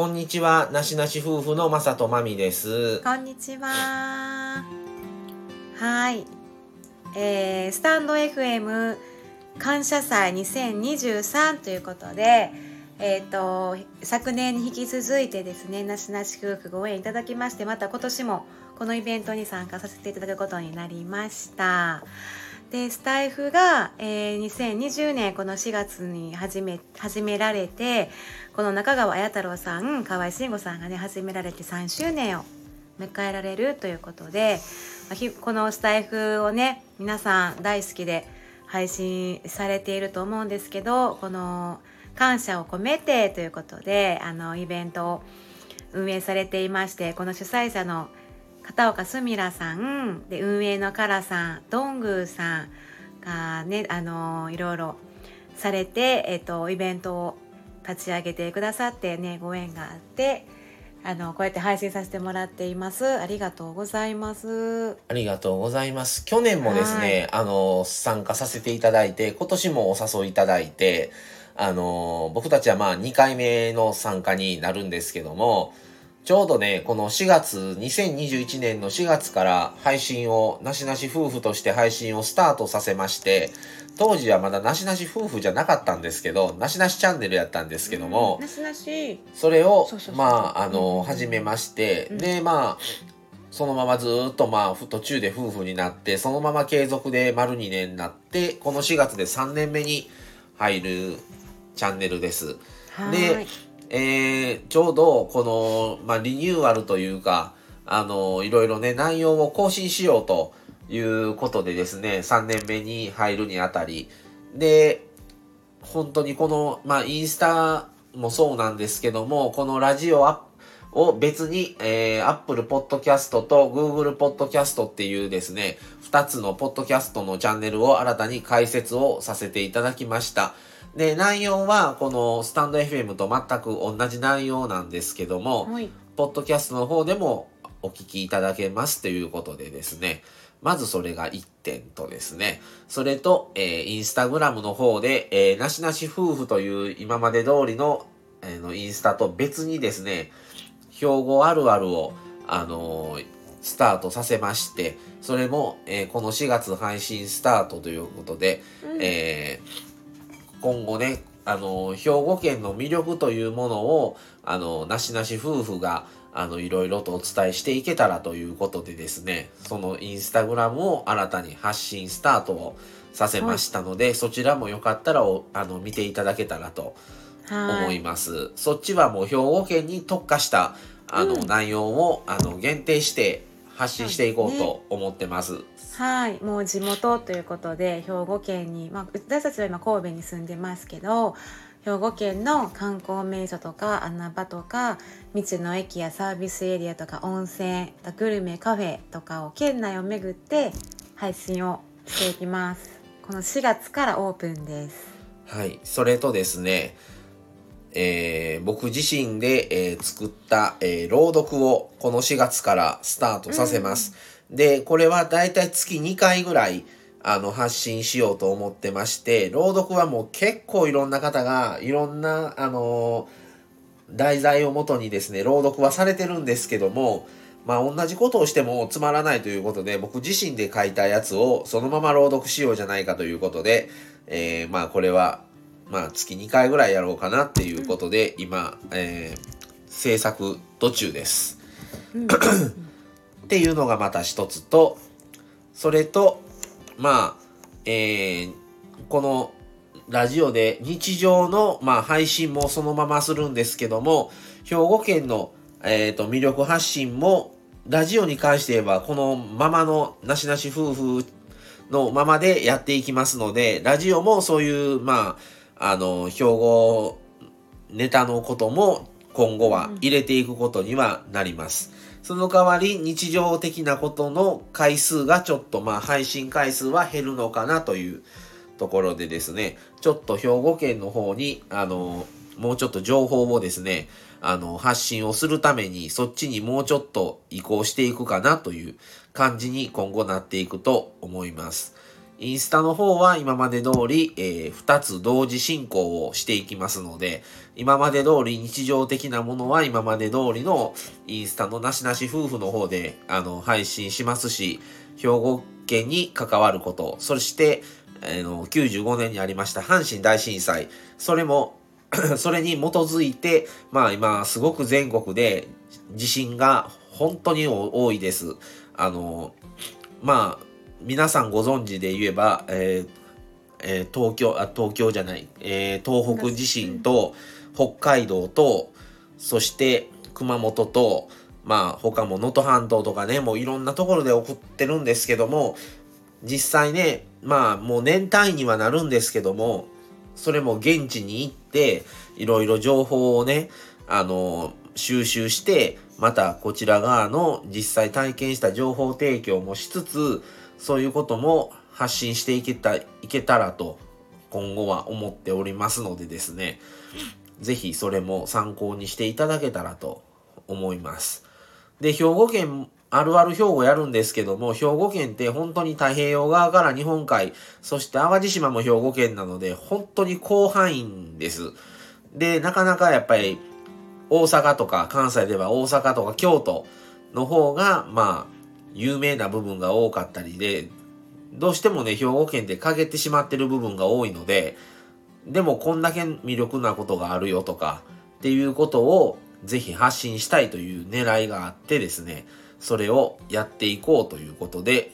こんにちは、なしなし夫婦のまさとまみです。こんにちは。はい。えー、スタンド FM 感謝祭2023ということで、えっ、と、昨年に引き続いてですね、なしなし夫婦ご縁いただきまして、また今年もこのイベントに参加させていただくことになりました。で、スタイフが、えー2020年この4月に始め、始められて、この中川綾太郎さん、河合慎吾さんがね、始められて3周年を迎えられるということで、このスタイフをね、皆さん大好きで配信されていると思うんですけど、この感謝を込めてということで、あの、イベントを運営されていまして、この主催者の片岡すみらさんで運営のカラさんどんぐーさんがねあのいろいろされて、えっと、イベントを立ち上げてくださってねご縁があってあのこうやって配信させてもらっています。ありがとうございます。ありがとうございます。去年もですね、あの、参加させていただいて、今年もお誘いいただいて、あの、僕たちはまあ2回目の参加になるんですけども、ちょうどね、この4月、2021年の4月から配信を、なしなし夫婦として配信をスタートさせまして、当時はまだなしなし夫婦じゃなかったんですけど、なしなしチャンネルやったんですけども、なしなし。それをまああうん。の始めまして、うん。でまあそのままずーっとまあふ途中で夫婦になってそのまま継続で丸2年になってこの4月で3年目に入るチャンネルです。はい。でえーちょうどこの、まあ、リニューアルというかあのいろいろね内容を更新しようということでですね3年目に入るにあたりで本当にこの、まあ、インスタもそうなんですけども、このラジオアを別に、えー、Apple Podcast と Google Podcast っていうですね、2つのポッドキャストのチャンネルを新たに開設をさせていただきました。で、内容はこのスタンド FM と全く同じ内容なんですけども、はい。ポッドキャストの方でもお聞きいただけますということでですね、まずそれが1点とですね、それと、えーインスタグラムの方で、えーなしなし夫婦という今まで通りの,、えーのインスタと別にですね、標語あるあるを、あのースタートさせまして、それも、えーこの4月配信スタートということで、うん。えー今後ね、あの、兵庫県の魅力というものを、あの、なしなし夫婦が、あの、いろいろとお伝えしていけたらということでですね、そのインスタグラムを新たに発信スタートをさせましたので、そちらもよかったらお、あの、見ていただけたらとはい。思います。そっちはもう兵庫県に特化した、あの、うん。内容を、あの、限定して発信していこうと思ってます。はい、もう地元ということで兵庫県に、まあ、私たちは今神戸に住んでますけど兵庫県の観光名所とか穴場とか道の駅やサービスエリアとか温泉グルメカフェとかを県内を巡って配信をしていきますこの4月からオープンですはい。それとですね、えー僕自身で、えー作った、えー朗読をこの4月からスタートさせます。で、これはだいたい月2回ぐらいあの発信しようと思ってまして、朗読はもう結構いろんな方がいろんな、あのー題材をもとにですね、朗読はされてるんですけども、まあ同じことをしてもつまらないということで、僕自身で書いたやつをそのまま朗読しようじゃないかということで、えーまあこれは、まあ月2回ぐらいやろうかなっていうことで、今、えー制作途中です。うん っていうのがまた一つと、それと、まあ、えーこのラジオで日常の、まあ、配信もそのままするんですけども、兵庫県の、えーと魅力発信も、ラジオに関して言えば、このままのなしなし夫婦のままでやっていきますので、ラジオもそういう、まあ、あの、兵庫ネタのことも今後は入れていくことにはなります。その代わり日常的なことの回数がちょっとまあ配信回数は減るのかなというところでですね、ちょっと兵庫県の方にあの、もうちょっと情報をですね、あの、発信をするためにそっちにもうちょっと移行していくかなという感じに今後なっていくと思います。インスタの方は今まで通り、えー、2つ同時進行をしていきますので、今まで通り日常的なものは今まで通りのインスタのなしなし夫婦の方で、あの、配信しますし、兵庫県に関わること、そして、あの、95年にありました阪神大震災、それも それに基づいて、まあ今すごく全国で地震が本当に多いです。あの、まあ、皆さんご存知で言えば、えーえー、東京、あ、東京じゃない、えー、東北地震と、北海道と、そして熊本と、まあ他も能登半島とかね、もういろんなところで起こってるんですけども、実際ね、まあもう年単位にはなるんですけども、それも現地に行って、いろいろ情報をね、あの、収集して、またこちら側の実際体験した情報提供もしつつ、そういうことも発信していけた、いけたらと、今後は思っておりますのでですね、ぜひそれも参考にしていただけたらと思います。で、兵庫県、あるある兵庫やるんですけども、兵庫県って本当に太平洋側から日本海、そして淡路島も兵庫県なので、本当に広範囲です。で、なかなかやっぱり大阪とか関西では大阪とか京都の方が、まあ、有名な部分が多かったりで、どうしてもね、兵庫県で陰ってしまってる部分が多いので、でもこんだけ魅力なことがあるよとか、っていうことをぜひ発信したいという狙いがあってですね、それをやっていこうということで、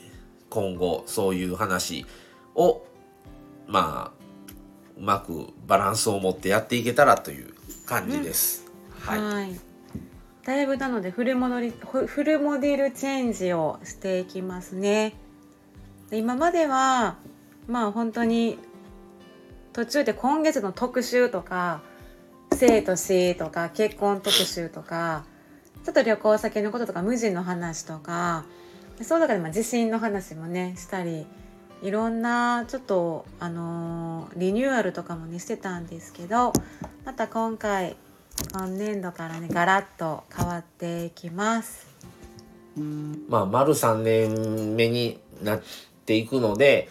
今後そういう話を、まあ、うまくバランスを持ってやっていけたらという感じです。うん、はい。だいぶなのでフルモデルフルモデルチェンジをしていきますね。で今まではまあ本当に途中で今月の特集とか生と死とか結婚特集とかちょっと旅行先のこととか無人の話とかそうだからまあ地震の話もねしたりいろんなちょっとあのー、リニューアルとかもねしてたんですけどまた今回今年度からねガラッと変わっていきます。まあ丸3年目になっていくので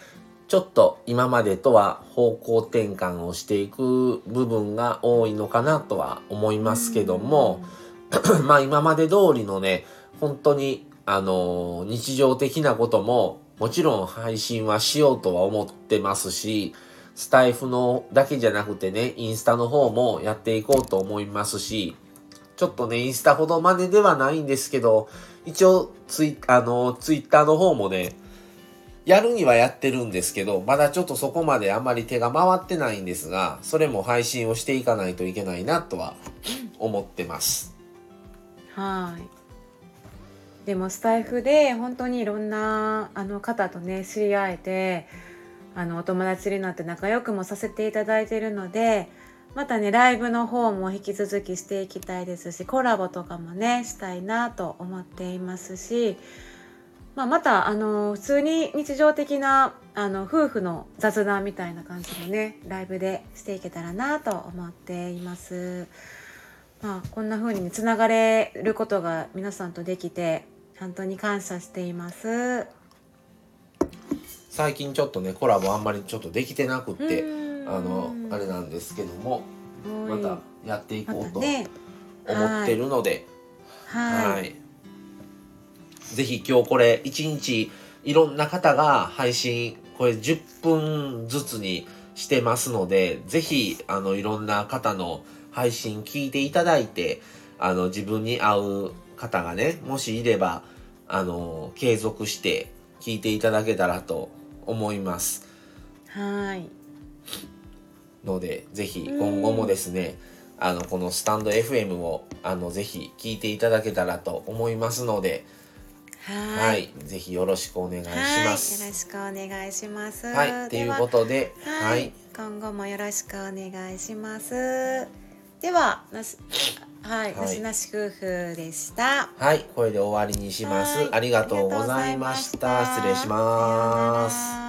ちょっと今までとは方向転換をしていく部分が多いのかなとは思いますけども まあ今まで通りのね本当にあの日常的なことももちろん配信はしようとは思ってますしスタイフのだけじゃなくてね、インスタの方もやっていこうと思いますし、ちょっとね、インスタほどまでではないんですけど、一応ツイ、あの、ツイッターの方もね、やるにはやってるんですけど、まだちょっとそこまであまり手が回ってないんですが、それも配信をしていかないといけないなとは思ってます。はい。でもスタイフで本当にいろんなあの方とね知り合えてあのお友達になって仲良くもさせていただいているのでまたねライブの方も引き続きしていきたいですしコラボとかもねしたいなと思っていますし、まあ、またあの普通に日常的なあの夫婦の雑談みたいな感じでねライブでしていけたらなと思っています。まあ、こんな風につながれることが皆さんとできて本当に感謝しています。最近ちょっとねコラボあんまりちょっとできてなくってあのあれなんですけどもまたやっていこうと思ってるので、はい、ぜひ今日これ一日いろんな方が配信これ10分ずつにしてますのでぜひあのいろんな方の配信聞いていただいてあの自分に合う方がねもしいればあの継続して聞いていただけたらと思います。はいのでぜひ今後もですねあのこのスタンド FM をあのぜひ聞いていただけたらと思いますのではい、ぜひよろしくお願いします。よろしくお願いします。はい、ということで、はい、今後もよろしくお願いします。では、はい、なしなし夫婦でした。はい、これで終わりにします。ありがとうございました。失礼します。